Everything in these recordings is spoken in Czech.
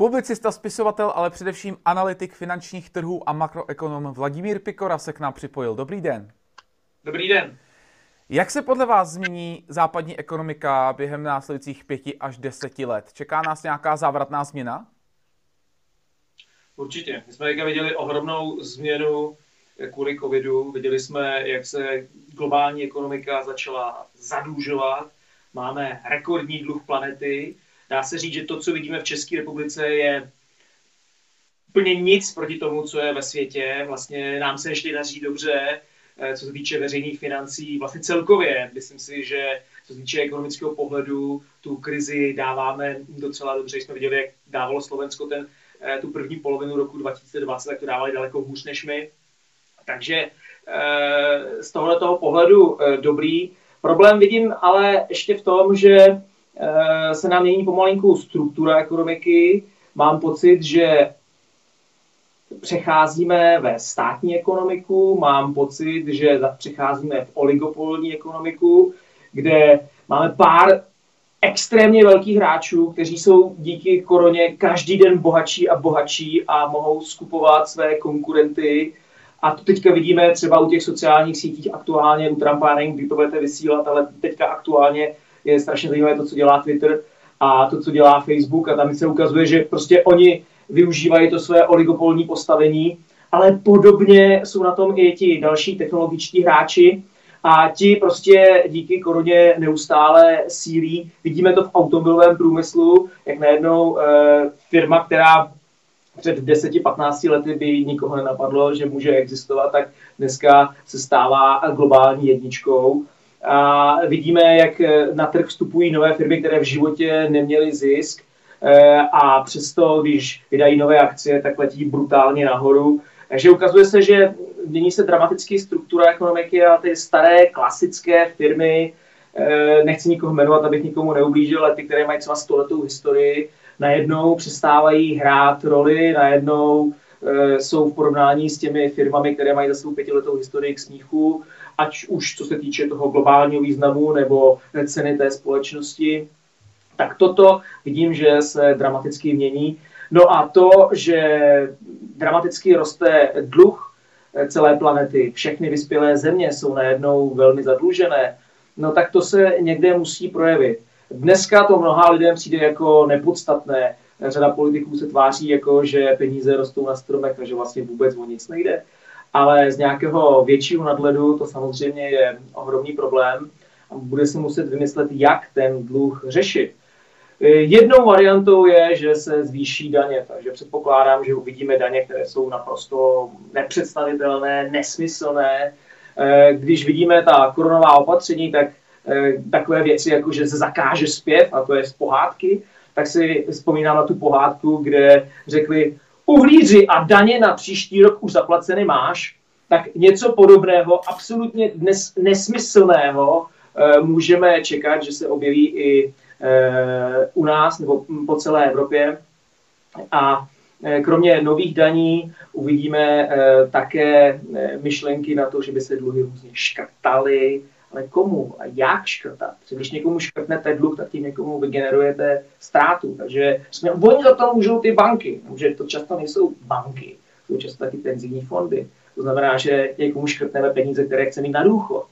Publicista, spisovatel, ale především analytik finančních trhů a makroekonom Vladimír Pikora se k nám připojil. Dobrý den. Dobrý den. Jak se podle vás změní západní ekonomika během následujících pěti až deseti let? Čeká nás nějaká závratná změna? Určitě. My jsme teďka viděli ohromnou změnu kvůli covidu. Viděli jsme, jak se globální ekonomika začala zadlužovat. Máme rekordní dluh planety dá se říct, že to, co vidíme v České republice, je úplně nic proti tomu, co je ve světě. Vlastně nám se ještě daří dobře, eh, co se týče veřejných financí, vlastně celkově. Myslím si, že co se týče ekonomického pohledu, tu krizi dáváme docela dobře. Jsme viděli, jak dávalo Slovensko ten, eh, tu první polovinu roku 2020, tak to dávali daleko hůř než my. Takže eh, z tohoto pohledu dobrý. Problém vidím ale ještě v tom, že se nám mění pomalinku struktura ekonomiky. Mám pocit, že přecházíme ve státní ekonomiku, mám pocit, že přecházíme v oligopolní ekonomiku, kde máme pár extrémně velkých hráčů, kteří jsou díky koroně každý den bohatší a bohatší a mohou skupovat své konkurenty. A to teďka vidíme třeba u těch sociálních sítích aktuálně, u Trumpa, nevím, kdy to budete vysílat, ale teďka aktuálně je strašně zajímavé to, co dělá Twitter a to, co dělá Facebook. A tam se ukazuje, že prostě oni využívají to své oligopolní postavení, ale podobně jsou na tom i ti další technologičtí hráči. A ti prostě díky koroně neustále sílí. Vidíme to v automobilovém průmyslu, jak najednou e, firma, která před 10-15 lety by nikoho nenapadlo, že může existovat, tak dneska se stává globální jedničkou a vidíme, jak eh, na trh vstupují nové firmy, které v životě neměly zisk eh, a přesto, když vydají nové akcie, tak letí brutálně nahoru. Takže ukazuje se, že mění se dramaticky struktura ekonomiky a ty staré klasické firmy, eh, nechci nikoho jmenovat, abych nikomu neublížil, ale ty, které mají třeba stoletou historii, najednou přestávají hrát roli, najednou jsou v porovnání s těmi firmami, které mají za svou pětiletou historii k smíchu ať už co se týče toho globálního významu nebo ceny té společnosti, tak toto vidím, že se dramaticky mění. No a to, že dramaticky roste dluh celé planety, všechny vyspělé země jsou najednou velmi zadlužené, no tak to se někde musí projevit. Dneska to mnoha lidem přijde jako nepodstatné. Řada politiků se tváří jako, že peníze rostou na stromech a že vlastně vůbec o nic nejde ale z nějakého většího nadhledu to samozřejmě je ohromný problém a bude si muset vymyslet, jak ten dluh řešit. Jednou variantou je, že se zvýší daně, takže předpokládám, že uvidíme daně, které jsou naprosto nepředstavitelné, nesmyslné. Když vidíme ta koronová opatření, tak eh, takové věci, jako že se zakáže zpěv, a to je z pohádky, tak si vzpomínám na tu pohádku, kde řekli, uhlíři a daně na příští rok už zaplaceny máš, tak něco podobného, absolutně dnes nesmyslného, eh, můžeme čekat, že se objeví i eh, u nás nebo po celé Evropě. A eh, kromě nových daní uvidíme také myšlenky na to, že by se dluhy různě škrtaly, ale komu a jak škrtat? Protože když někomu škrtnete dluh, tak tím někomu vygenerujete ztrátu. Takže jsme, oni za to můžou ty banky, že to často nejsou banky, jsou často taky penzijní fondy. To znamená, že někomu škrtneme peníze, které chce mít na důchod.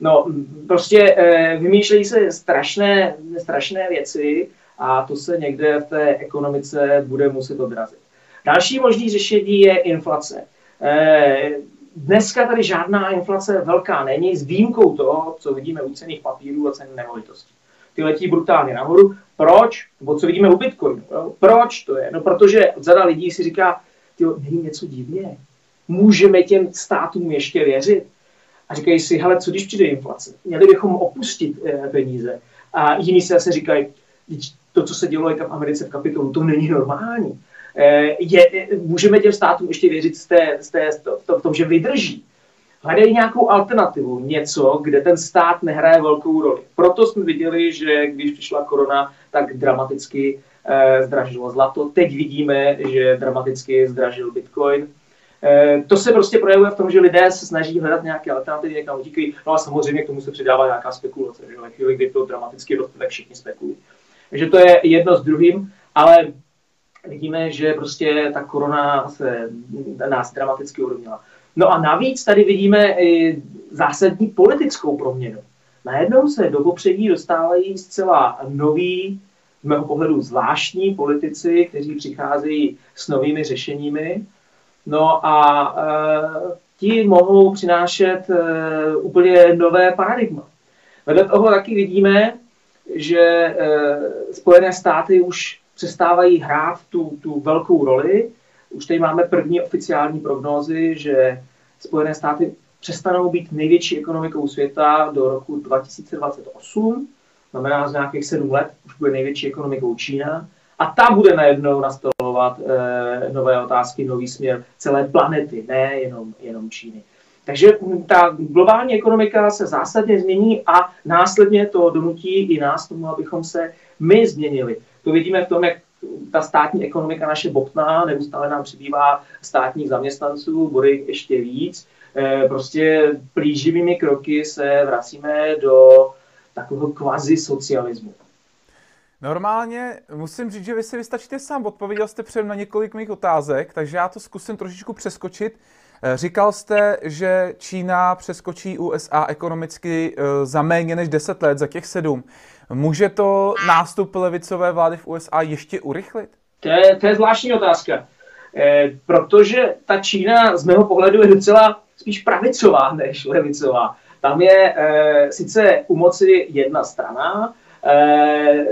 No, prostě e, vymýšlejí se strašné, strašné věci a to se někde v té ekonomice bude muset odrazit. Další možný řešení je inflace. E, Dneska tady žádná inflace velká není, s výjimkou toho, co vidíme u cených papírů a cen nemovitostí. Ty letí brutálně nahoru. Proč? Nebo co vidíme u Bitcoinu. Proč to je? No protože řada lidí si říká, ty není něco divně. Můžeme těm státům ještě věřit? A říkají si, hele, co když přijde inflace? Měli bychom opustit e, peníze. A jiní se zase říkají, to, co se dělo v Americe v kapitolu, to není normální. Eh, je, můžeme těm státům ještě věřit z té, z té, to, v tom, že vydrží. Hledají nějakou alternativu, něco, kde ten stát nehraje velkou roli. Proto jsme viděli, že když přišla korona, tak dramaticky eh, zdražilo zlato. Teď vidíme, že dramaticky zdražil bitcoin. Eh, to se prostě projevuje v tom, že lidé se snaží hledat nějaké alternativy, někam utíkají. No a samozřejmě k tomu se přidává nějaká spekulace. Že ve chvíli, kdy to dramaticky roste, tak všichni spekulují. Takže to je jedno s druhým, ale vidíme, že prostě ta korona se nás dramaticky ovlivnila. No a navíc tady vidíme i zásadní politickou proměnu. Najednou se do popředí dostávají zcela noví, z mého pohledu zvláštní politici, kteří přicházejí s novými řešeními. No a e, ti mohou přinášet e, úplně nové paradigma. Vedle toho taky vidíme, že e, Spojené státy už přestávají hrát tu, tu velkou roli. Už tady máme první oficiální prognózy, že Spojené státy přestanou být největší ekonomikou světa do roku 2028, znamená z nějakých sedm let už bude největší ekonomikou Čína a ta bude najednou nastolovat e, nové otázky, nový směr celé planety, ne jenom, jenom Číny. Takže ta globální ekonomika se zásadně změní a následně to donutí i nás tomu, abychom se my změnili. To vidíme v tom, jak ta státní ekonomika naše bobtná, neustále nám přibývá státních zaměstnanců, bude ještě víc. Eh, prostě plíživými kroky se vracíme do takového kvazi socialismu. Normálně musím říct, že vy si vystačíte sám. Odpověděl jste předem na několik mých otázek, takže já to zkusím trošičku přeskočit. Eh, říkal jste, že Čína přeskočí USA ekonomicky eh, za méně než 10 let, za těch sedm. Může to nástup levicové vlády v USA ještě urychlit? To je, to je zvláštní otázka. Eh, protože ta Čína z mého pohledu je docela spíš pravicová než levicová. Tam je eh, sice u moci jedna strana, eh,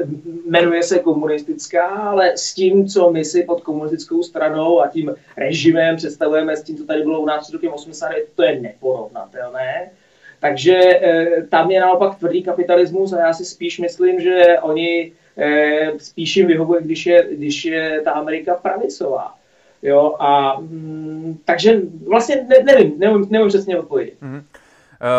jmenuje se komunistická, ale s tím, co my si pod komunistickou stranou a tím režimem představujeme, s tím, co tady bylo u nás před rokem 80, to je neporovnatelné. Takže eh, tam je naopak tvrdý kapitalismus a já si spíš myslím, že oni eh, spíš jim vyhovuje, když je, když je ta Amerika pravicová. Jo, a mm, takže vlastně ne, nevím, nevím, nevím přesně odpovědět. Mm-hmm.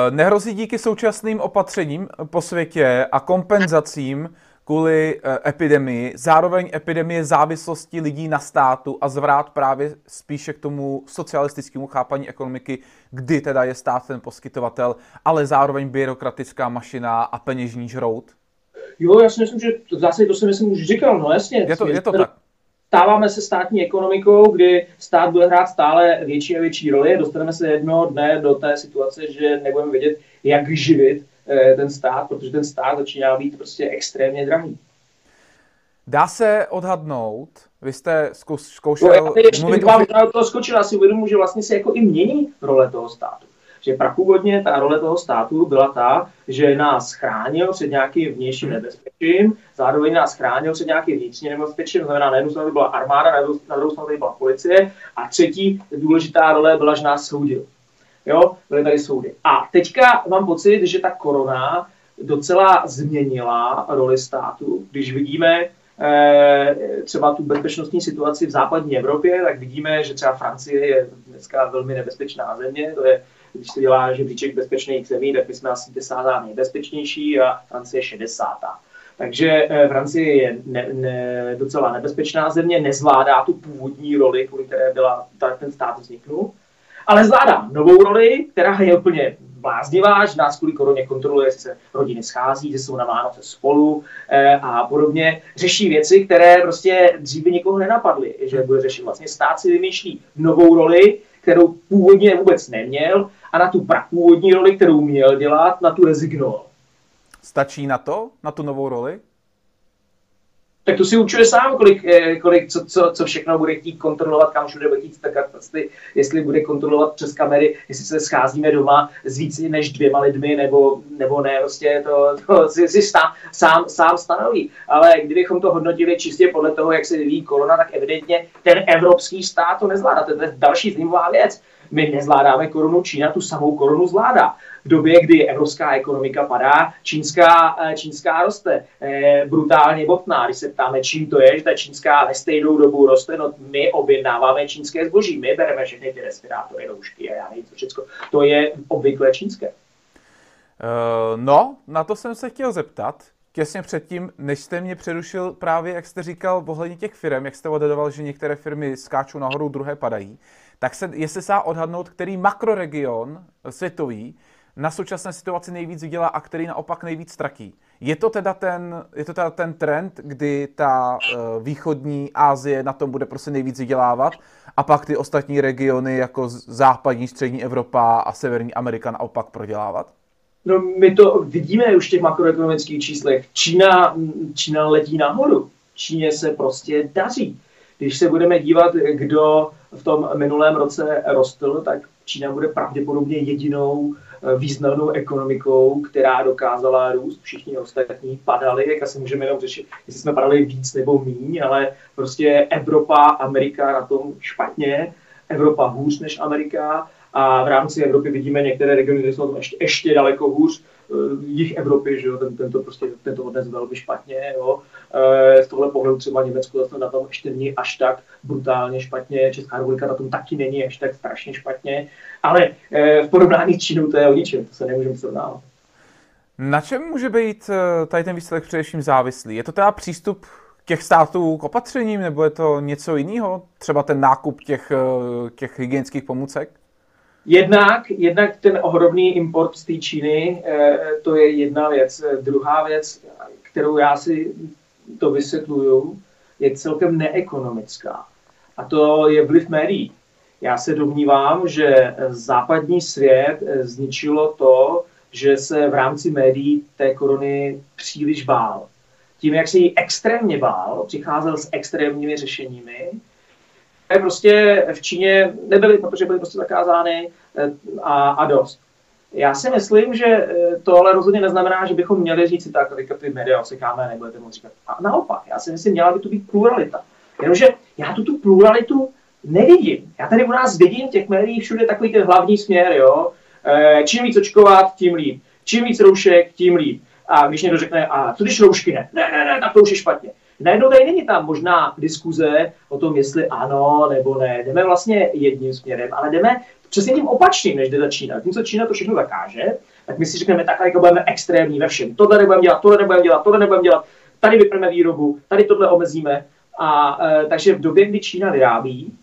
Nehrozí díky současným opatřením po světě a kompenzacím kvůli eh, epidemii, zároveň epidemie závislosti lidí na státu a zvrát právě spíše k tomu socialistickému chápaní ekonomiky, kdy teda je stát ten poskytovatel, ale zároveň byrokratická mašina a peněžní žrout? Jo, já si myslím, že v zásadě to jsem myslím už říkal, no jasně. Je to, je to tak. Stáváme se státní ekonomikou, kdy stát bude hrát stále větší a větší roli. Dostaneme se jednoho dne do té situace, že nebudeme vědět, jak živit ten stát, protože ten stát začíná být prostě extrémně drahý. Dá se odhadnout, vy jste zkoušel no, já ještě mluvit vám o... toho skočil, asi uvědomu, že vlastně se jako i mění role toho státu. Že prapůvodně ta role toho státu byla ta, že nás chránil před nějakým vnějším hmm. nebezpečím, zároveň nás chránil před nějakým vnitřním nebezpečím, to znamená, na jednu stranu byla armáda, na druhou stranu byla policie a třetí důležitá role byla, že nás soudil. Jo, byly tady soudy. A teďka mám pocit, že ta korona docela změnila roli státu. Když vidíme eh, třeba tu bezpečnostní situaci v západní Evropě, tak vidíme, že třeba Francie je dneska velmi nebezpečná země. To je, když se dělá žebříček bezpečných zemí, tak my jsme asi desátá nejbezpečnější a Francie 60. Takže eh, Francie je ne, ne, docela nebezpečná země, nezvládá tu původní roli, kvůli které byla ten stát vzniknul ale zvládá novou roli, která je úplně bláznivá, že nás kvůli koroně kontroluje, jestli se rodiny schází, že jsou na Vánoce spolu e, a podobně. Řeší věci, které prostě dříve nikoho nenapadly, že bude řešit vlastně stát si vymýšlí novou roli, kterou původně vůbec neměl a na tu původní roli, kterou měl dělat, na tu rezignoval. Stačí na to, na tu novou roli? Tak to si určuje sám, kolik, eh, kolik co, co, co všechno bude chtít kontrolovat, kam všude bude chtít stakat prsty, jestli bude kontrolovat přes kamery, jestli se scházíme doma s víc než dvěma lidmi, nebo, nebo ne, prostě to, to si, si stá, sám, sám stanoví. Ale kdybychom to hodnotili čistě podle toho, jak se vyvíjí korona, tak evidentně ten evropský stát to nezvládá. To je další zajímavá věc. My nezvládáme korunu, Čína tu samou korunu zvládá době, kdy evropská ekonomika padá, čínská, eh, čínská roste eh, brutálně botná. Když se ptáme, čím to je, že ta čínská ve stejnou dobu roste, no my objednáváme čínské zboží, my bereme všechny ty respirátory, roušky a já nevím, co všechno. To je obvykle čínské. Uh, no, na to jsem se chtěl zeptat. Těsně předtím, než jste mě přerušil právě, jak jste říkal, ohledně těch firm, jak jste odhadoval, že některé firmy skáčou nahoru, druhé padají, tak se, jestli se dá odhadnout, který makroregion světový na současné situaci nejvíc vydělá a který naopak nejvíc ztratí. Je to teda ten, je to teda ten trend, kdy ta uh, východní Asie na tom bude prostě nejvíc vydělávat a pak ty ostatní regiony jako západní, střední Evropa a severní Amerika naopak prodělávat? No, my to vidíme už v těch makroekonomických číslech. Čína, Čína letí nahoru. Číně se prostě daří. Když se budeme dívat, kdo v tom minulém roce rostl, tak Čína bude pravděpodobně jedinou eh, významnou ekonomikou, která dokázala růst. Všichni ostatní padali, jak asi můžeme jenom řešit, jestli jsme padali víc nebo míň, ale prostě Evropa, Amerika na tom špatně, Evropa hůř než Amerika a v rámci Evropy vidíme některé regiony, které jsou ještě, ještě daleko hůř, eh, jich Evropy, že jo, ten, tento, prostě, tento dnes velmi špatně. Jo. Eh, z tohle pohledu třeba Německo zase na tom ještě není až tak brutálně špatně, Česká republika na tom taky není až tak strašně špatně, ale eh, v porovnání s Čínou to je o ničem, to se nemůžeme srovnávat. Na čem může být tady ten výsledek především závislý? Je to teda přístup těch států k opatřením, nebo je to něco jiného? Třeba ten nákup těch, těch hygienických pomůcek? Jednak, jednak ten ohromný import z té Číny, eh, to je jedna věc. Druhá věc, kterou já si to vysvětluju, je celkem neekonomická. A to je vliv médií. Já se domnívám, že západní svět zničilo to, že se v rámci médií té korony příliš bál. Tím, jak se jí extrémně bál, přicházel s extrémními řešeními, prostě v Číně nebyly, protože byly prostě zakázány eh, a, a dost. Já si myslím, že eh, to ale rozhodně neznamená, že bychom měli říct si tak, teďka ty média osekáme, nebudete moc říkat. A naopak, já si myslím, měla by tu být pluralita. Jenomže já tu, tu pluralitu nevidím. Já tady u nás vidím těch médií všude takový ten hlavní směr, jo. Eh, čím víc očkovat, tím líp. Čím víc roušek, tím líp. A když někdo řekne, a co když roušky ne? Ne, ne, ne, tak to už je špatně. Najednou tady není tam možná diskuze o tom, jestli ano nebo ne. Jdeme vlastně jedním směrem, ale jdeme přesně tím opačným, než jde ta Čína. Tím, co Čína to všechno zakáže, tak my si řekneme, tak jako budeme extrémní ve všem. Tohle nebudeme dělat, tohle nebudeme dělat, tohle nebudeme dělat, tady vypneme výrobu, tady tohle omezíme. A e, takže v době, kdy Čína vyrábí,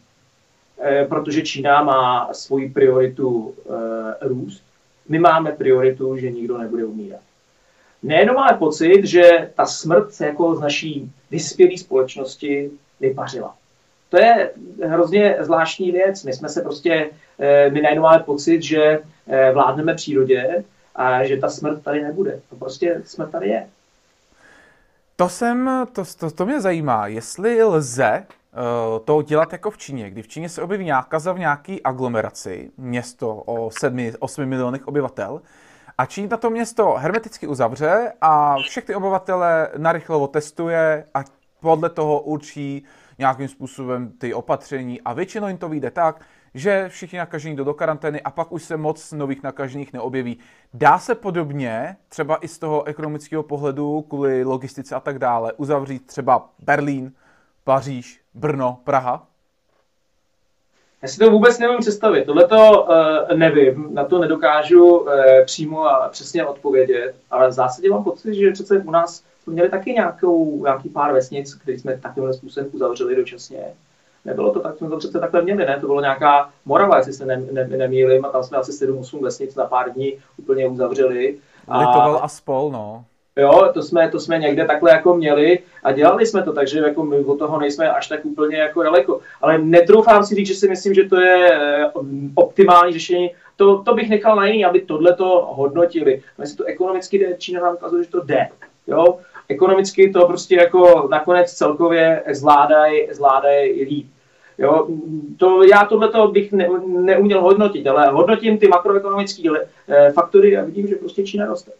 e, protože Čína má svoji prioritu e, růst, my máme prioritu, že nikdo nebude umírat. Nejenom máme pocit, že ta smrt se jako z naší vyspělé společnosti vypařila. To je hrozně zvláštní věc. My jsme se prostě, eh, my najednou máme pocit, že eh, vládneme přírodě a že ta smrt tady nebude. To prostě smrt tady je. To, jsem, to, to, to mě zajímá, jestli lze uh, to dělat jako v Číně. Kdy v Číně se objeví kaza v nějaký aglomeraci, město o 7-8 milionech obyvatel, a Čína to město hermeticky uzavře a všechny obyvatele narychlo testuje a podle toho určí nějakým způsobem ty opatření a většinou jim to vyjde tak, že všichni nakažení jdou do karantény a pak už se moc nových nakažených neobjeví. Dá se podobně, třeba i z toho ekonomického pohledu, kvůli logistice a tak dále, uzavřít třeba Berlín, Paříž, Brno, Praha? Já si to vůbec nevím představit. Tohle to uh, nevím, na to nedokážu uh, přímo a přesně odpovědět, ale v zásadě mám pocit, že přece u nás jsme měli taky nějakou, nějaký pár vesnic, které jsme takovýmhle způsobem uzavřeli dočasně. Nebylo to tak, jsme to přece takhle měli, ne? To bylo nějaká Morava, jestli se ne, ne, nemýlím, a tam jsme asi 7-8 vesnic na pár dní úplně uzavřeli. A... Litoval a spol, no. Jo, to jsme, to jsme někde takhle jako měli a dělali jsme to, takže jako my od toho nejsme až tak úplně jako daleko. Ale netroufám si říct, že si myslím, že to je eh, optimální řešení. To, to bych nechal na jiný, aby tohle to hodnotili. Jestli to ekonomicky jde, Čína nám ukazuje, že to jde. Jo? Ekonomicky to prostě jako nakonec celkově zvládají zvládaj líp. Jo, to, já tohle bych ne, neuměl hodnotit, ale hodnotím ty makroekonomické eh, faktory a vidím, že prostě Čína roste.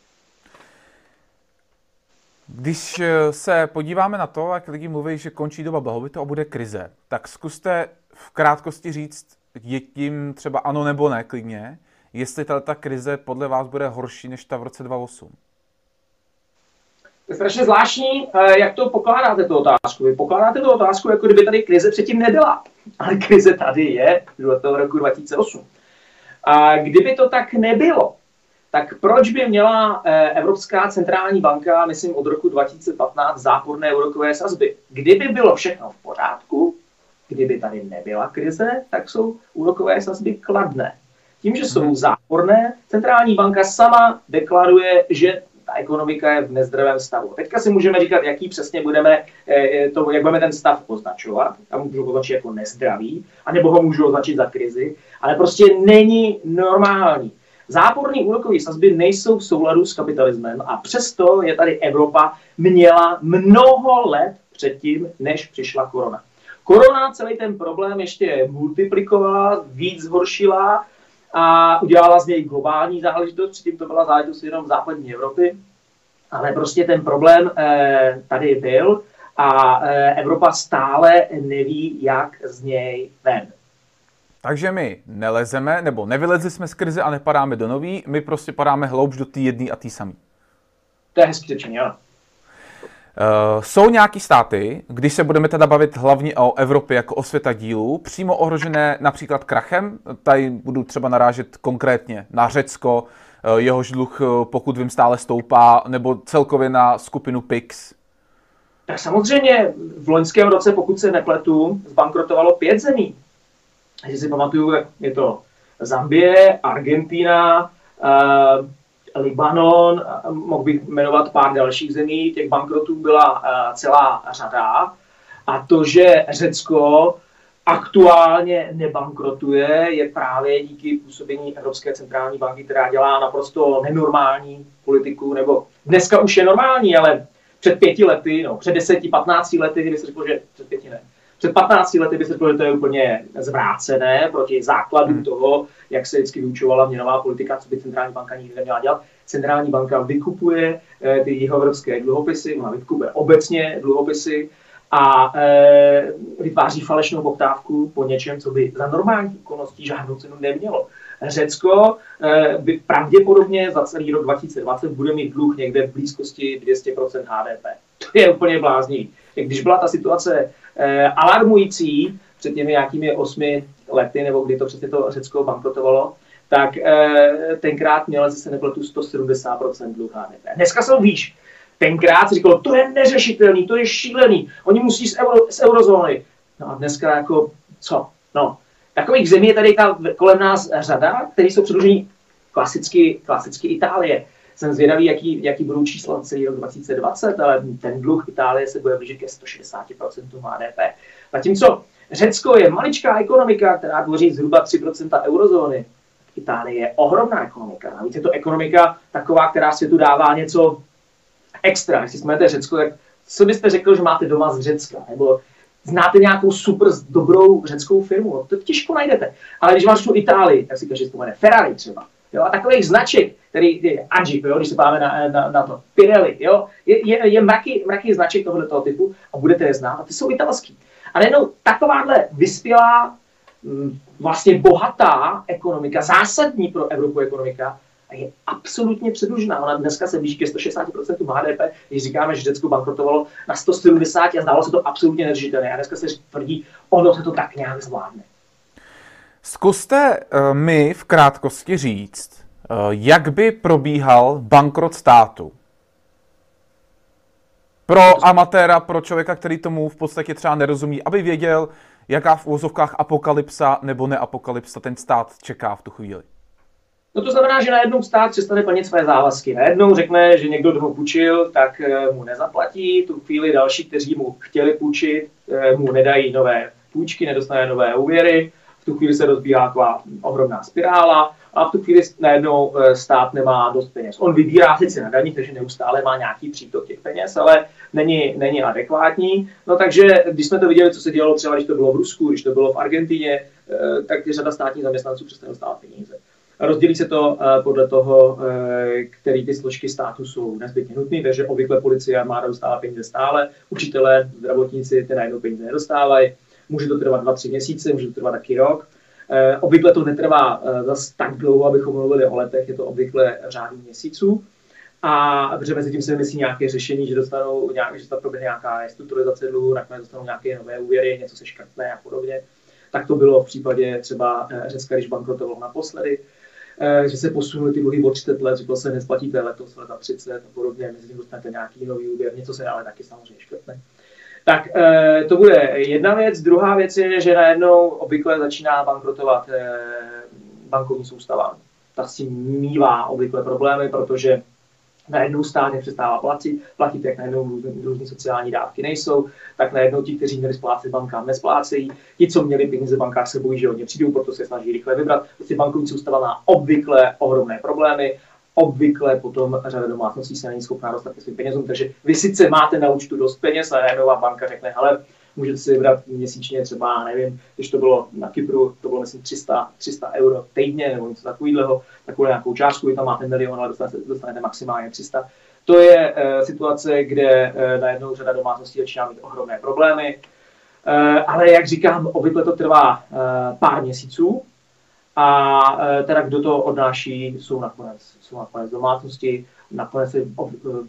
Když eh, se podíváme na to, jak lidi mluví, že končí doba blahobytu a bude krize, tak zkuste v krátkosti říct, je tím třeba ano nebo ne klidně, jestli ta krize podle vás bude horší než ta v roce 2008. To je strašně zvláštní, eh, jak to pokládáte tu otázku. Vy pokládáte tu otázku, jako kdyby tady krize předtím nebyla. Ale krize tady je do toho roku 2008. A kdyby to tak nebylo, tak proč by měla eh, Evropská centrální banka, myslím od roku 2015, záporné úrokové sazby? Kdyby bylo všechno v pořádku, kdyby tady nebyla krize, tak jsou úrokové sazby kladné. Tím, že jsou záporné, centrální banka sama deklaruje, že ta ekonomika je v nezdravém stavu. Teďka si můžeme říkat, jaký přesně budeme, eh, to, jak budeme ten stav označovat. A můžu ho označit jako nezdravý, anebo ho můžu označit za krizi, ale prostě není normální. Záporní úrokové sazby nejsou v souladu s kapitalismem a přesto je tady Evropa měla mnoho let předtím, než přišla korona. Korona celý ten problém ještě multiplikovala, víc zhoršila a udělala z něj globální záležitost, předtím to byla záležitost jenom západní Evropy, ale prostě ten problém eh, tady byl a eh, Evropa stále neví, jak z něj ven. Takže my nelezeme, nebo nevylezli jsme z krize a nepadáme do nový, my prostě padáme hloubš do té jedné a té samé. To je hezky řečeně, ano. Uh, jsou nějaký státy, když se budeme teda bavit hlavně o Evropě jako o světa dílu, přímo ohrožené například krachem? Tady budu třeba narážet konkrétně na Řecko, uh, jehož dluh, uh, pokud vím, stále stoupá, nebo celkově na skupinu PIX. Tak samozřejmě v loňském roce, pokud se nepletu, zbankrotovalo pět zemí. Jestli si pamatuju, je to Zambie, Argentina, Libanon, mohl bych jmenovat pár dalších zemí, těch bankrotů byla eh, celá řada. A to, že Řecko aktuálně nebankrotuje, je právě díky působení Evropské centrální banky, která dělá naprosto nenormální politiku, nebo dneska už je normální, ale před pěti lety, no, před deseti, patnácti lety, kdyby se řekl, že před pěti ne, před 15 lety by se řekl, že to je úplně zvrácené proti základům hmm. toho, jak se vždycky vyučovala měnová politika, co by centrální banka nikdy neměla dělat. Centrální banka vykupuje eh, ty jihoevropské dluhopisy, ona vykupuje obecně dluhopisy a e, vytváří falešnou poptávku po něčem, co by za normální okolností žádnou cenu nemělo. Řecko e, by pravděpodobně za celý rok 2020 bude mít dluh někde v blízkosti 200% HDP. To je úplně blázní. Když byla ta situace alarmující před těmi nějakými osmi lety, nebo kdy to přesně to Řecko bankrotovalo, tak e, tenkrát měla se nepletu 170% dluh HDP. Dneska jsou výš. Tenkrát si říkalo, to je neřešitelný, to je šílený, oni musí z, euro, z eurozóny. No a dneska jako, co? No, takových zemí je tady ta, kolem nás řada, které jsou předložení klasicky, klasicky Itálie. Jsem zvědavý, jaký, jaký budou čísla celý rok 2020, ale ten dluh Itálie se bude blížit ke 160% HDP. Zatímco Řecko je maličká ekonomika, která tvoří zhruba 3% eurozóny. Itálie je ohromná ekonomika. Navíc je to ekonomika taková, která světu dává něco extra. Jestli jsme Řecko, tak co byste řekl, že máte doma z Řecka? Nebo znáte nějakou super dobrou řeckou firmu? No, to těžko najdete. Ale když máš tu Itálii, tak si každý vzpomene Ferrari třeba. Jo, a takových značek, který je Agi, jo, když se páme na, na, na, to, Pirelli, jo, je, je, je mraky, mraky značek tohoto typu a budete je znát a ty jsou italský. A najednou takováhle vyspělá, mm, vlastně bohatá ekonomika, zásadní pro Evropu ekonomika, a je absolutně předlužená. Ona dneska se blíží ke 160% HDP, když říkáme, že Řecko bankrotovalo na 170 a zdálo se to absolutně neřešitelné. A dneska se tvrdí, ono se to tak nějak zvládne. Zkuste uh, mi v krátkosti říct, uh, jak by probíhal bankrot státu. Pro amatéra, pro člověka, který tomu v podstatě třeba nerozumí, aby věděl, jaká v úvozovkách apokalypsa nebo neapokalypsa ten stát čeká v tu chvíli. No to znamená, že najednou stát přestane plnit své závazky. Najednou řekne, že někdo, kdo ho půjčil, tak eh, mu nezaplatí. Tu chvíli další, kteří mu chtěli půjčit, eh, mu nedají nové půjčky, nedostane nové úvěry. Tu chvíli se rozbíhá taková ohromná spirála a v tu chvíli najednou eh, stát nemá dost peněz. On vybírá sice na daních, takže neustále má nějaký přítok těch peněz, ale není, není adekvátní. No takže, když jsme to viděli, co se dělalo třeba, když to bylo v Rusku, když to bylo v Argentině, tak řada státních zaměstnanců přestane dostávat peníze. Rozdělí se to eh, podle toho, eh, který ty složky státu jsou nezbytně nutné, takže obvykle policie armáda dostává peníze stále, učitelé, zdravotníci ty najednou peníze nedostávají, může to trvat dva, tři měsíce, může to trvat taky rok. Eh, obvykle to netrvá zase tak dlouho, abychom mluvili o letech, je to obvykle řádu měsíců. A protože mezi tím se vymyslí nějaké řešení, že dostanou nějak, že to proběhne nějaká restrukturizace dluhu, nakonec dostanou nějaké nové úvěry, něco se škrtne a podobně. Tak to bylo v případě třeba Řecka, když bankrotovalo naposledy. Eh, že se posunuly ty dluhy o 30 let, řeklo se, nesplatíte letos, ale za 30 a podobně, mezi tím dostanete nějaký nový úvěr, něco se ale taky samozřejmě škrtne. Tak eh, to bude jedna věc. Druhá věc je, že najednou obvykle začíná bankrotovat eh, bankovní soustava. Ta s tím mývá obvykle problémy, protože najednou stát nepřestává platit, platit, jak najednou různé sociální dávky nejsou, tak najednou ti, kteří měli splácet bankám, nesplácejí. Ti, co měli peníze v bankách, se bojí, že hodně přijdou, proto se snaží rychle vybrat. Prostě bankovní soustava má obvykle ohromné problémy, obvykle potom řada domácností se není schopná dostat ke svým penězům, takže vy sice máte na účtu dost peněz, ale najednou banka řekne, ale můžete si vybrat měsíčně třeba, nevím, když to bylo na Kypru, to bylo myslím 300, 300 euro týdně nebo něco takového, takovou nějakou částku, vy tam máte milion, ale dostanete, dostanete maximálně 300. To je e, situace, kde e, najednou řada domácností začíná mít ohromné problémy, e, ale jak říkám, obvykle to trvá e, pár měsíců, a e, teda kdo to odnáší, jsou nakonec, jsou nakonec domácnosti, nakonec se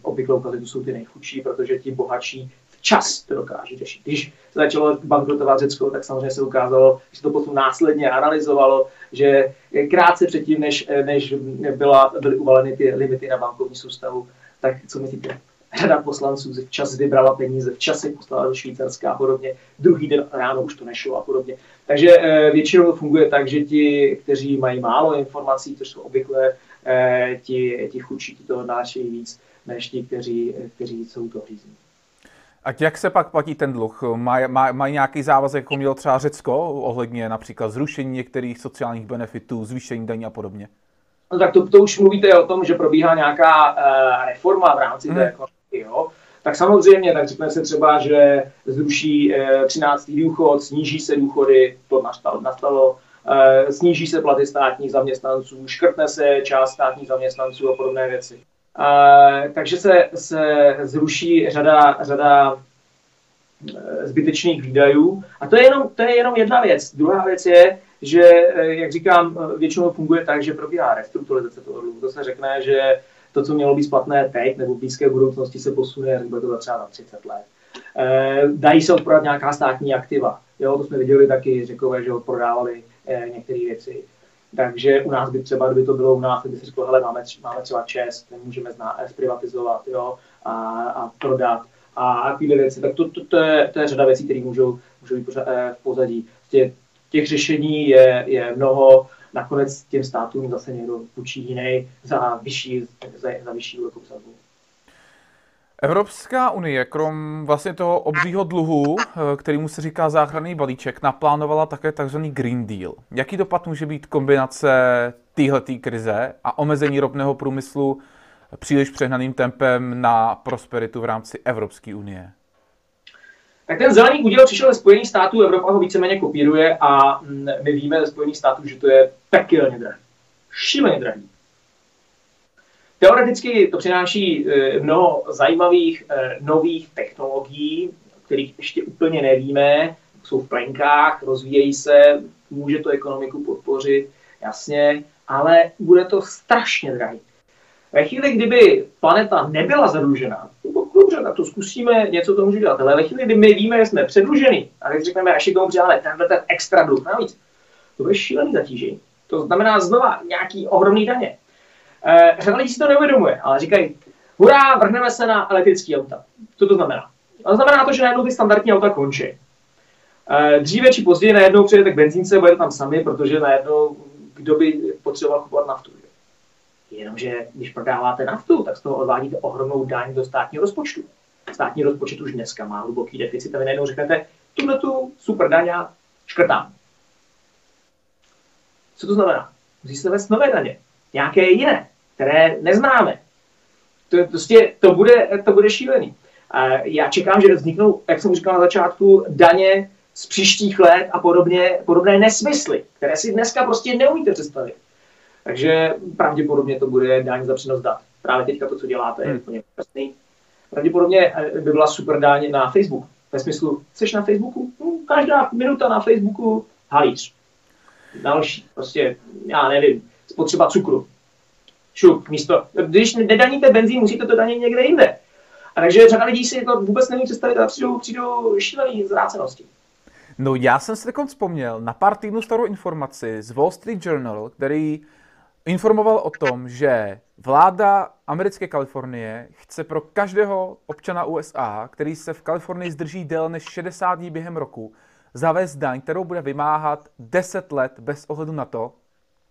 obvykle ukazuje, jsou ty nejchudší, protože ti bohatší včas to dokáže řešit. Když se začalo bankrotovat Řecko, tak samozřejmě se ukázalo, že to potom následně analyzovalo, že krátce předtím, než, než byla, byly uvaleny ty limity na bankovní soustavu, tak co myslíte? Řada poslanců včas vybrala peníze, včas je poslala do Švýcarska a podobně. Druhý den ráno už to nešlo a podobně. Takže eh, většinou to funguje tak, že ti, kteří mají málo informací, což jsou obvykle eh, ti, ti chudší, ti to odnášejí víc, než ti, kteří, kteří jsou to řízení. A jak se pak platí ten dluh? Mají maj, maj nějaký závazek, jako mělo třeba Řecko, ohledně například zrušení některých sociálních benefitů, zvýšení daní a podobně? No tak to, to už mluvíte o tom, že probíhá nějaká uh, reforma v rámci hmm. té ekonomiky, jo? Tak samozřejmě, tak řekne se třeba, že zruší uh, 13. důchod, sníží se důchody, to nastalo, nastalo uh, sníží se platy státních zaměstnanců, škrtne se část státních zaměstnanců a podobné věci. Uh, takže se, se zruší řada, řada eh, zbytečných výdajů. A to je, jenom, to je jenom jedna věc. Druhá věc je, že, eh, jak říkám, většinou funguje tak, že probíhá restrukturalizace toho dluhu. To se řekne, že to, co mělo být splatné teď nebo v blízké budoucnosti, se posune, bude to třeba za 30 let. dají se odprodat nějaká státní aktiva. Jo, to jsme viděli taky, řekové, že odprodávali některé věci. Takže u nás by třeba, kdyby to bylo u nás, by si řekl, hele, máme, máme třeba čest, můžeme zná, zprivatizovat jo, a, a prodat a takové věci. Tak to, to, to, je, to je řada věcí, které můžou, můžou být eh, v pozadí. Těch, těch řešení je, je mnoho, nakonec těm státům zase někdo půjčí jiný za vyšší, za, za vyšší úrokovou sazbu. Evropská unie, krom vlastně toho obřího dluhu, eh, kterýmu se říká záchranný balíček, naplánovala také tzv. Green Deal. Jaký dopad může být kombinace téhleté krize a omezení ropného průmyslu příliš přehnaným tempem na prosperitu v rámci Evropské unie? Tak ten zelený úděl přišel ze Spojených států, Evropa ho víceméně kopíruje a mm, my víme ze Spojených států, že to je pekelně drahý. Šíleně drahý. Teoreticky to přináší eh, mnoho zajímavých eh, nových technologií, o kterých ještě úplně nevíme, jsou v plenkách, rozvíjejí se, může to ekonomiku podpořit, jasně, ale bude to strašně drahý. Ve chvíli, kdyby planeta nebyla zadlužená, dobře, tak to zkusíme, něco to může dělat. Ale ve chvíli, kdy my víme, že jsme předluženi, a když řekneme, až tomu přidáme tenhle ten extra dluh navíc, to bude šílený zatížení. To znamená znova nějaký ohromný daně. Eh, řada lidí si to neuvědomuje, ale říkají, hurá, vrhneme se na elektrické auta. Co to znamená? To znamená to, že najednou ty standardní auta končí. Eh, dříve či později najednou přijete k benzínce, budete tam sami, protože najednou kdo by potřeboval kupovat naftu. Jenomže když prodáváte naftu, tak z toho odvádíte ohromnou daň do státního rozpočtu. Státní rozpočet už dneska má hluboký deficit a vy najednou řeknete, tuhle tu super daň já škrtám. Co to znamená? Musí se vést nové daně nějaké jiné, které neznáme. To, prostě, to, bude, to bude šílený. A já čekám, že vzniknou, jak jsem říkal na začátku, daně z příštích let a podobně, podobné nesmysly, které si dneska prostě neumíte představit. Takže pravděpodobně to bude daň za přenos dat. Právě teďka to, co děláte, je hmm. úplně přesný. Pravděpodobně eh, by byla super daň na Facebook. Ve smyslu, jsi na Facebooku? Hm, každá minuta na Facebooku halíř. Další, prostě, já nevím, spotřeba cukru. Šup, místo, když nedaníte benzín, musíte to danit někde jinde. A takže řada lidí si to vůbec nemůže představit a přijdou, přijdou šílený zrácenosti. No já jsem si teď vzpomněl na pár týdnů starou informaci z Wall Street Journal, který informoval o tom, že vláda americké Kalifornie chce pro každého občana USA, který se v Kalifornii zdrží déle než 60 dní během roku, zavést daň, kterou bude vymáhat 10 let bez ohledu na to,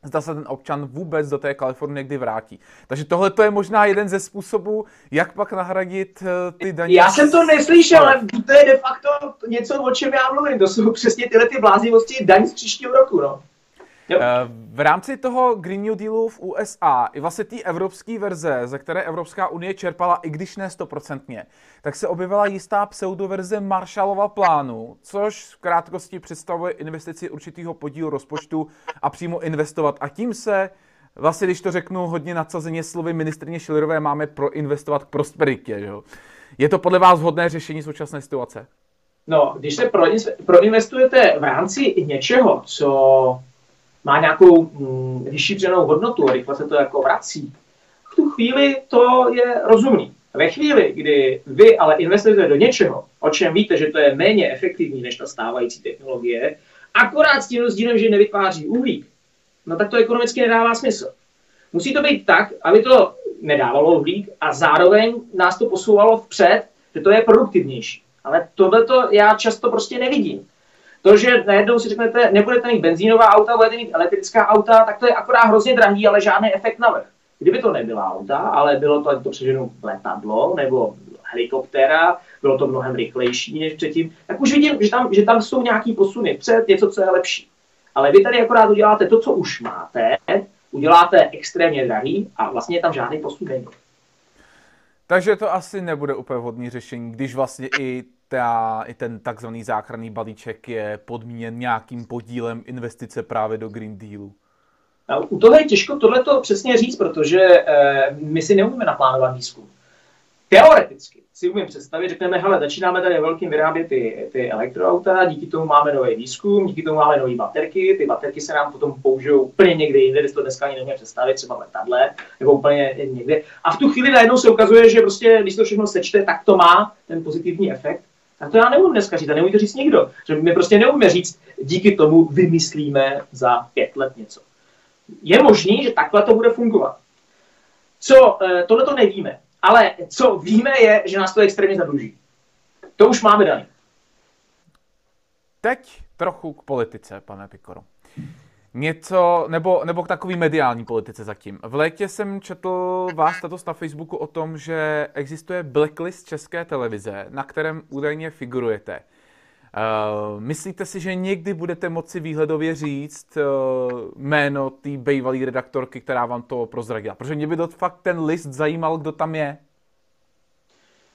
zda se ten občan vůbec do té Kalifornie kdy vrátí. Takže tohle to je možná jeden ze způsobů, jak pak nahradit eh, ty daně. Já jsem to neslyšel, ale to je de facto něco, o čem já mluvím. To jsou přesně tyhle ty blázivosti daň z příštího roku. No. Jo. Eh, v rámci toho Green New Dealu v USA i vlastně té evropské verze, ze které Evropská unie čerpala, i když ne stoprocentně, tak se objevila jistá pseudoverze Marshallova plánu, což v krátkosti představuje investici určitého podílu rozpočtu a přímo investovat. A tím se vlastně, když to řeknu hodně nadsazeně slovy ministrně Schillerové, máme proinvestovat k prosperitě. Že? Je to podle vás vhodné řešení současné situace? No, když se proinvestujete v rámci něčeho, co má nějakou mm, vyšší přenou hodnotu a rychle se to jako vrací, v tu chvíli to je rozumný. Ve chvíli, kdy vy ale investujete do něčeho, o čem víte, že to je méně efektivní než ta stávající technologie, akorát s tím rozdílem, že nevytváří uhlík, no tak to ekonomicky nedává smysl. Musí to být tak, aby to nedávalo uhlík a zároveň nás to posouvalo vpřed, že to je produktivnější. Ale tohle to já často prostě nevidím. To, že najednou si řeknete, nebudete mít benzínová auta, budete mít elektrická auta, tak to je akorát hrozně drahý, ale žádný efekt na vrch. Kdyby to nebyla auta, ale bylo to, to přeženu letadlo nebo helikoptéra, bylo to mnohem rychlejší než předtím, tak už vidím, že tam, že tam jsou nějaký posuny před, něco, co je lepší. Ale vy tady akorát uděláte to, co už máte, uděláte extrémně drahý a vlastně tam žádný posun není. Takže to asi nebude úplně vhodný řešení, když vlastně i ta, i ten takzvaný záchranný balíček je podmíněn nějakým podílem investice právě do Green Dealu. U toho je těžko tohleto přesně říct, protože eh, my si neumíme naplánovat výzkum. Teoreticky si umím představit, řekneme, hele, začínáme tady velkým vyrábět ty, ty elektroauta, díky tomu máme nový výzkum, díky tomu máme nové baterky, ty baterky se nám potom použijou úplně někde jinde, když to dneska ani nemůžeme představit, třeba letadle, nebo úplně někde. A v tu chvíli najednou se ukazuje, že prostě, když to všechno sečte, tak to má ten pozitivní efekt. Tak to já neumím dneska říct a neumí to říct nikdo. Že my prostě neumíme říct, díky tomu vymyslíme za pět let něco. Je možný, že takhle to bude fungovat. Co, eh, tohle to nevíme. Ale co víme je, že nás to extrémně zadluží. To už máme daný. Teď trochu k politice, pane Pikoro něco, nebo, nebo k takový mediální politice zatím. V létě jsem četl vás status na Facebooku o tom, že existuje blacklist české televize, na kterém údajně figurujete. Uh, myslíte si, že někdy budete moci výhledově říct uh, jméno té bývalé redaktorky, která vám to prozradila? Protože mě by to fakt ten list zajímal, kdo tam je.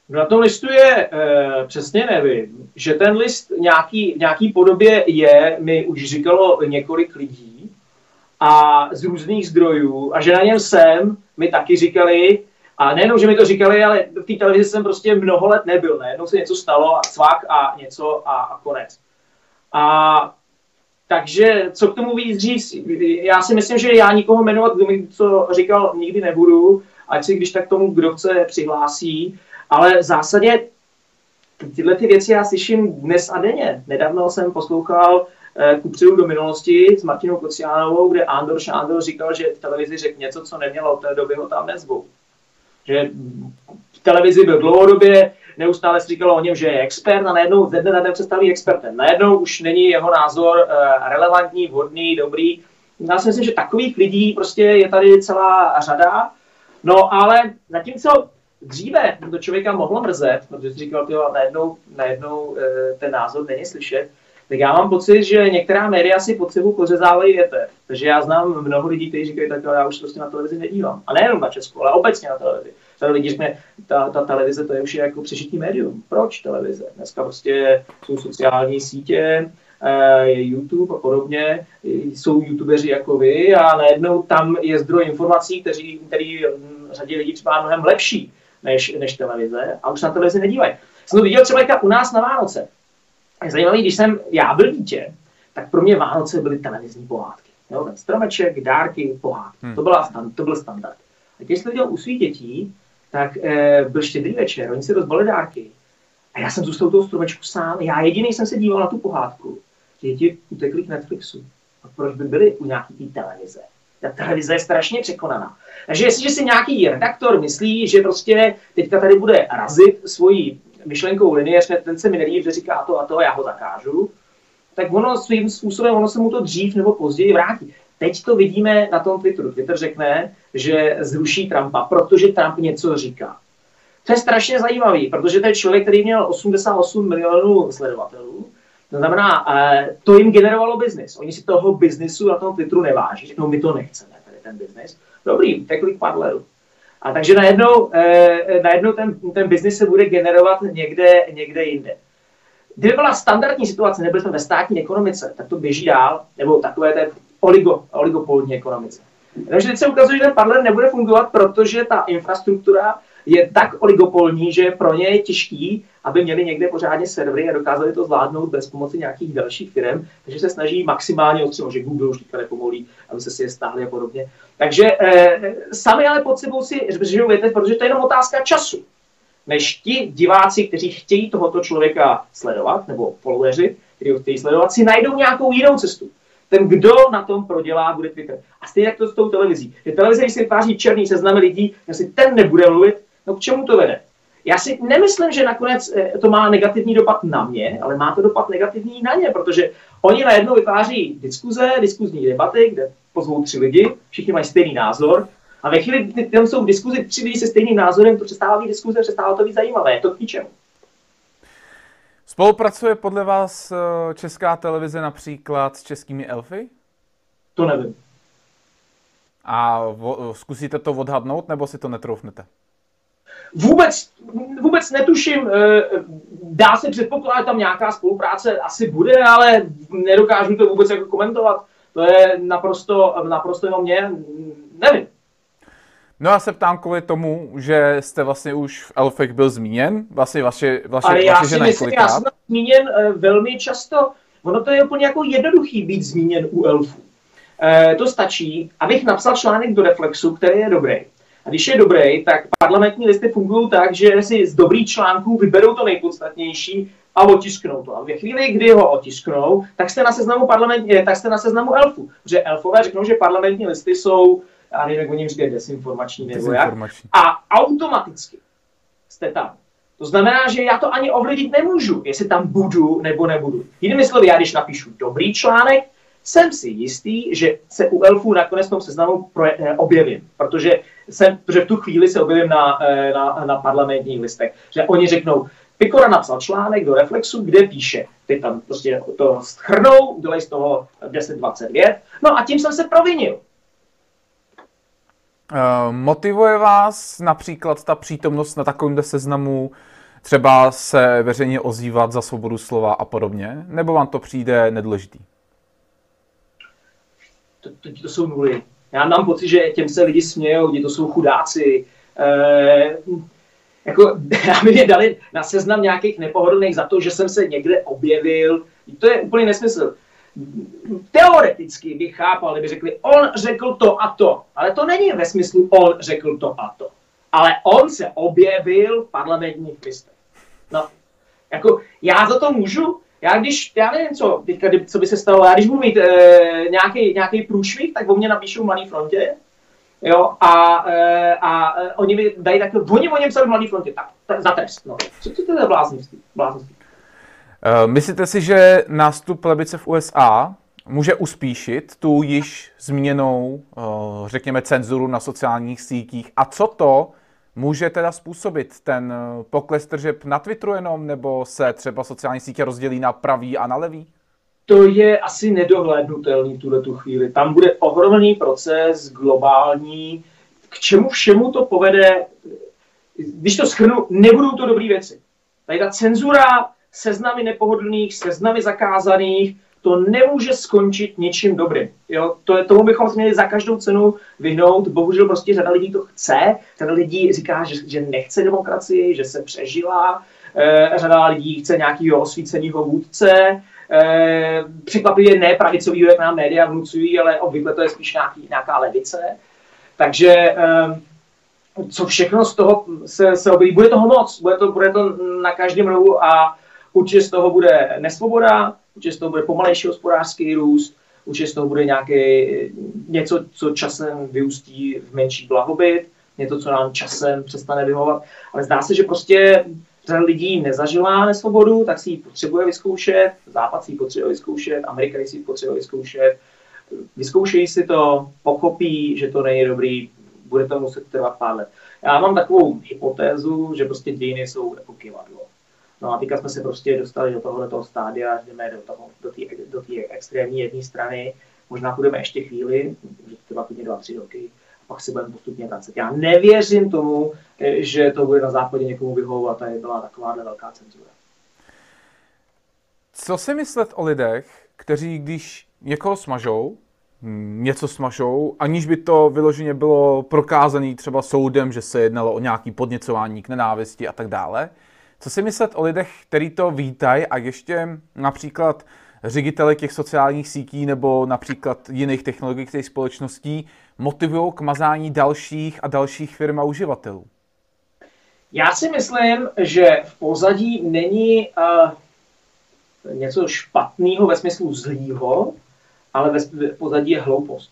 Na tom listu je, e, přesně nevím, že ten list nějaký, nějaký podobě je, mi už říkalo několik lidí a z různých zdrojů a že na něm jsem, mi taky říkali, a nejenom, že mi to říkali, ale v té televizi jsem prostě mnoho let nebyl. Najednou se něco stalo a cvak a něco a, a konec. A takže co k tomu víc říct? Já si myslím, že já nikoho jmenovat, kdo mi co říkal, nikdy nebudu, ať si když tak tomu, kdo chce, přihlásí. Ale v zásadě tyhle ty věci já slyším dnes a denně. Nedávno jsem poslouchal kupředu do minulosti s Martinou Kociánovou, kde Andor Šándor říkal, že v televizi řekl něco, co nemělo, od té doby ho tam nezvou. Že v televizi byl dlouhodobě, neustále se říkalo o něm, že je expert a najednou ze dne na den se staví expertem. Najednou už není jeho názor uh, relevantní, vhodný, dobrý. Já si myslím, že takových lidí prostě je tady celá řada. No ale zatímco dříve to člověka mohlo mrzet, protože si říkal, že najednou, najednou e, ten názor není slyšet, tak já mám pocit, že některá média si pod sebou pořezávají větev. Takže já znám mnoho lidí, kteří říkají, tak já už prostě na televizi nedívám. A nejenom na Česku, ale obecně na televizi. Tady lidi řekne, ta, ta televize to je už jako přežití médium. Proč televize? Dneska prostě jsou sociální sítě, eh, je YouTube a podobně, jsou youtubeři jako vy a najednou tam je zdroj informací, který, který řadě lidí třeba mnohem lepší než, než televize a už na televizi nedívají. Jsem to viděl třeba u nás na Vánoce. Je zajímavé, když jsem já byl dítě, tak pro mě Vánoce byly televizní pohádky. Jo, ten stromeček, dárky, pohádky. Hmm. To, byla, to byl standard. A když jsem dělal u svých dětí, tak e, byl štědrý večer, oni si rozbali dárky. A já jsem zůstal u toho stromečku sám. Já jediný jsem se díval na tu pohádku. Děti utekly k Netflixu. A proč by byli u nějaký té televize? Ta televize je strašně překonaná. Takže jestliže si nějaký redaktor myslí, že prostě teďka tady bude razit svoji myšlenkou linii, ten se mi nelíbí, že říká to a to, já ho zakážu, tak ono svým způsobem, ono se mu to dřív nebo později vrátí. teď to vidíme na tom Twitteru. Twitter řekne, že zruší Trumpa, protože Trump něco říká. To je strašně zajímavý, protože ten člověk, který měl 88 milionů sledovatelů, to znamená, eh, to jim generovalo biznis. Oni si toho biznisu na tom Twitteru neváží. Řeknou, my to nechceme, tady ten biznis. Dobrý, takových parlerů. A takže najednou, eh, najednou ten, ten biznis se bude generovat někde, někde jinde. Kdyby byla standardní situace, nebyli jsme ve státní ekonomice, tak to běží dál, nebo takové té oligo, oligopolní ekonomice. Takže teď se ukazuje, že ten parler nebude fungovat, protože ta infrastruktura je tak oligopolní, že pro ně je těžký, aby měli někde pořádně servery a dokázali to zvládnout bez pomoci nějakých dalších firm, takže se snaží maximálně odstřihnout, že Google už teďka nepomolí, aby se si je stáhli a podobně. Takže eh, sami ale pod sebou si řežou větev, protože to je jenom otázka času. Než ti diváci, kteří chtějí tohoto člověka sledovat, nebo followeři, kteří ho chtějí sledovat, si najdou nějakou jinou cestu ten, kdo na tom prodělá, bude Twitter. A stejně jak to s tou televizí. Že televize, když si vytváří černý seznamy lidí, si ten nebude mluvit, no k čemu to vede? Já si nemyslím, že nakonec eh, to má negativní dopad na mě, ale má to dopad negativní na ně, protože oni najednou vytváří diskuze, diskuzní debaty, kde pozvou tři lidi, všichni mají stejný názor, a ve chvíli, kdy tam jsou diskuzi tři lidi se stejným názorem, to přestává být diskuze, přestává to být zajímavé. Je to k ničemu. Spolupracuje podle vás eh, česká televize například s českými elfy? To nevím. A vo, zkusíte to odhadnout, nebo si to netroufnete? Vůbec, vůbec netuším. Eh, dá se předpokládat, tam nějaká spolupráce asi bude, ale nedokážu to vůbec jako komentovat. To je naprosto, naprosto jenom mě. Nevím. No já se ptám kvůli tomu, že jste vlastně už v Elfech byl zmíněn, vlastně vaše, vaše, Ale já vaše si myslím, já jsem zmíněn uh, velmi často. Ono to je úplně jako jednoduchý být zmíněn u Elfů. Uh, to stačí, abych napsal článek do Reflexu, který je dobrý. A když je dobrý, tak parlamentní listy fungují tak, že si z dobrých článků vyberou to nejpodstatnější a otisknou to. A ve chvíli, kdy ho otisknou, tak jste na seznamu parlamentní, tak jste na seznamu elfů. Protože elfové řeknou, že parlamentní listy jsou já nevím, jak oni říkají, desinformační nebo jak. A automaticky jste tam. To znamená, že já to ani ovlivnit nemůžu, jestli tam budu nebo nebudu. Jinými slovy, já když napíšu dobrý článek, jsem si jistý, že se u elfů nakonec tom seznamu eh, objevím, protože, jsem, protože v tu chvíli se objevím na, eh, na, na parlamentních listech. Že oni řeknou, Pikora napsal článek do Reflexu, kde píše, ty tam prostě to schrnou, udělej z toho 10-20 vět, no a tím jsem se provinil. Eh, motivuje vás například ta přítomnost na takovémhle seznamu třeba se veřejně ozývat za svobodu slova a podobně? Nebo vám to přijde nedůležitý? To, to, to jsou nuly. Já mám pocit, že těm se lidi smějou, to jsou chudáci. E, jako, aby mě dali na seznam nějakých nepohodlných za to, že jsem se někde objevil. To je úplný nesmysl teoreticky bych chápal, kdyby řekli, on řekl to a to. Ale to není ve smyslu, on řekl to a to. Ale on se objevil v parlamentních listech. No, jako já za to můžu, já když, já nevím, co, teďka, co by se stalo, já když budu mít e, nějaký, průšvih, tak o mě napíšou Mladý frontě, jo, a, e, a e, oni mi dají takové, oni o něm psali v Mladý frontě, tak, tak za trest, no. Co to je bláznoství? bláznoství? Eh, myslíte si, že nástup plebice v USA může uspíšit tu již zmíněnou, eh, řekněme, cenzuru na sociálních sítích? A co to může teda způsobit? Ten eh, pokles tržeb na Twitteru jenom, nebo se třeba sociální sítě rozdělí na pravý a na levý? To je asi nedohlédnutelný tuhle tu chvíli. Tam bude ohromný proces globální, k čemu všemu to povede, když to schrnu, nebudou to dobré věci. Tady ta cenzura seznamy nepohodlných, seznamy zakázaných, to nemůže skončit ničím dobrým. Jo? To je, tomu bychom se měli za každou cenu vyhnout. Bohužel prostě řada lidí to chce, řada lidí říká, že, že nechce demokracii, že se přežila, e, řada lidí chce nějakého osvíceného vůdce, e, překvapivě ne pravicový, jak nám média vnucují, ale obvykle to je spíš nějaký, nějaká levice. Takže e, co všechno z toho se, se objeví, bude toho moc, bude to, bude to na každém rohu a Určitě z toho bude nesvoboda, určitě z toho bude pomalejší hospodářský růst, určitě z toho bude nějaké něco, co časem vyústí v menší blahobyt, něco, co nám časem přestane vyhovovat. Ale zdá se, že prostě řada lidí nezažila nesvobodu, tak si ji potřebuje vyzkoušet, Západ si ji potřebuje vyzkoušet, Amerika si ji potřebuje vyzkoušet, vyzkoušejí si to, pochopí, že to není dobrý, bude to muset trvat pár let. Já mám takovou hypotézu, že prostě dějiny jsou jako kivadlo. No a teďka jsme se prostě dostali do tohoto stádia, jdeme do, toho, do té do extrémní jedné strany, možná půjdeme ještě chvíli, může to trvat klidně dva, tři roky, a pak se budeme postupně vracet. Já nevěřím tomu, že to bude na západě někomu vyhovovat a je byla takováhle velká cenzura. Co si myslet o lidech, kteří když někoho smažou, něco smažou, aniž by to vyloženě bylo prokázané třeba soudem, že se jednalo o nějaký podněcování k nenávisti a tak dále. Co si myslet o lidech, kteří to vítají a ještě například ředitele těch sociálních sítí nebo například jiných technologických společností motivují k mazání dalších a dalších firm a uživatelů? Já si myslím, že v pozadí není uh, něco špatného ve smyslu zlýho, ale ve pozadí je hloupost.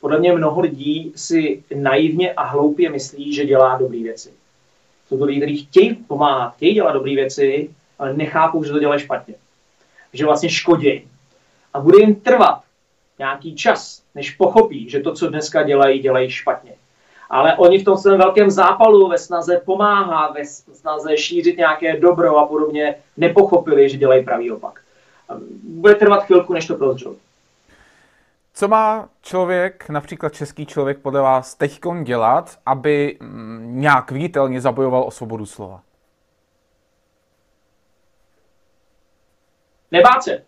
Podle mě mnoho lidí si naivně a hloupě myslí, že dělá dobré věci. Jsou to lidi, kteří chtějí pomáhat, chtějí dělat dobré věci, ale nechápou, že to dělají špatně. Že vlastně škodí. A bude jim trvat nějaký čas, než pochopí, že to, co dneska dělají, dělají špatně. Ale oni v tom svém velkém zápalu, ve snaze pomáhat, ve snaze šířit nějaké dobro a podobně, nepochopili, že dělají pravý opak. Bude trvat chvilku, než to prozřou. Co má člověk, například český člověk, podle vás teď dělat, aby mm, nějak viditelně zabojoval o svobodu slova? Nebát se.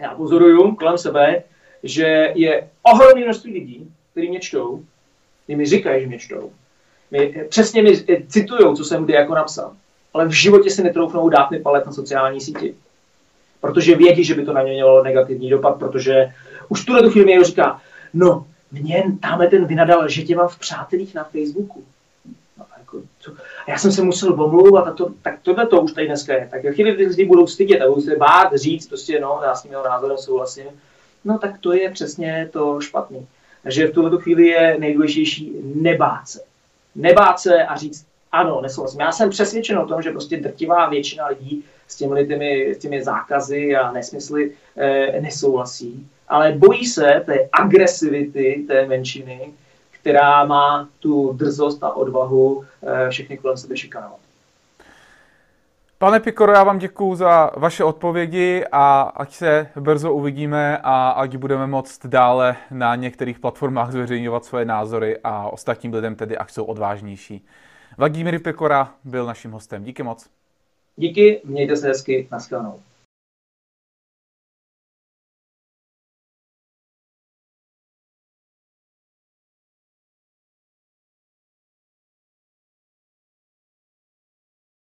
Já pozoruju kolem sebe, že je ohromné množství lidí, kteří mě čtou, kteří mi říkají, že mě čtou. Mě, přesně mi citují, co jsem kdy jako napsal. Ale v životě si netroufnou dát mi palet na sociální síti. Protože vědí, že by to na ně mělo negativní dopad, protože už tuhle tu chvíli mi říká, no, mě tamhle ten vynadal, že tě mám v přátelích na Facebooku. No, jako, co? A já jsem se musel omlouvat a to, tak tohle to už tady dneska je. Tak chvíli ty lidi budou stydět a budou se bát říct, prostě no, já s tím jeho názorem souhlasím. No tak to je přesně to špatný. Takže v tuhle chvíli je nejdůležitější nebát se. Nebát se a říct, ano, nesouhlasím. Já jsem přesvědčen o tom, že prostě drtivá většina lidí s těmi, těmi, těmi zákazy a nesmysly e, nesouhlasí ale bojí se té agresivity té menšiny, která má tu drzost a odvahu eh, všechny kolem sebe šikanovat. Pane Pikoro, já vám děkuji za vaše odpovědi a ať se brzo uvidíme a ať budeme moct dále na některých platformách zveřejňovat svoje názory a ostatním lidem tedy, ať jsou odvážnější. Vladimír Pikora byl naším hostem. Díky moc. Díky, mějte se hezky, nashledanou.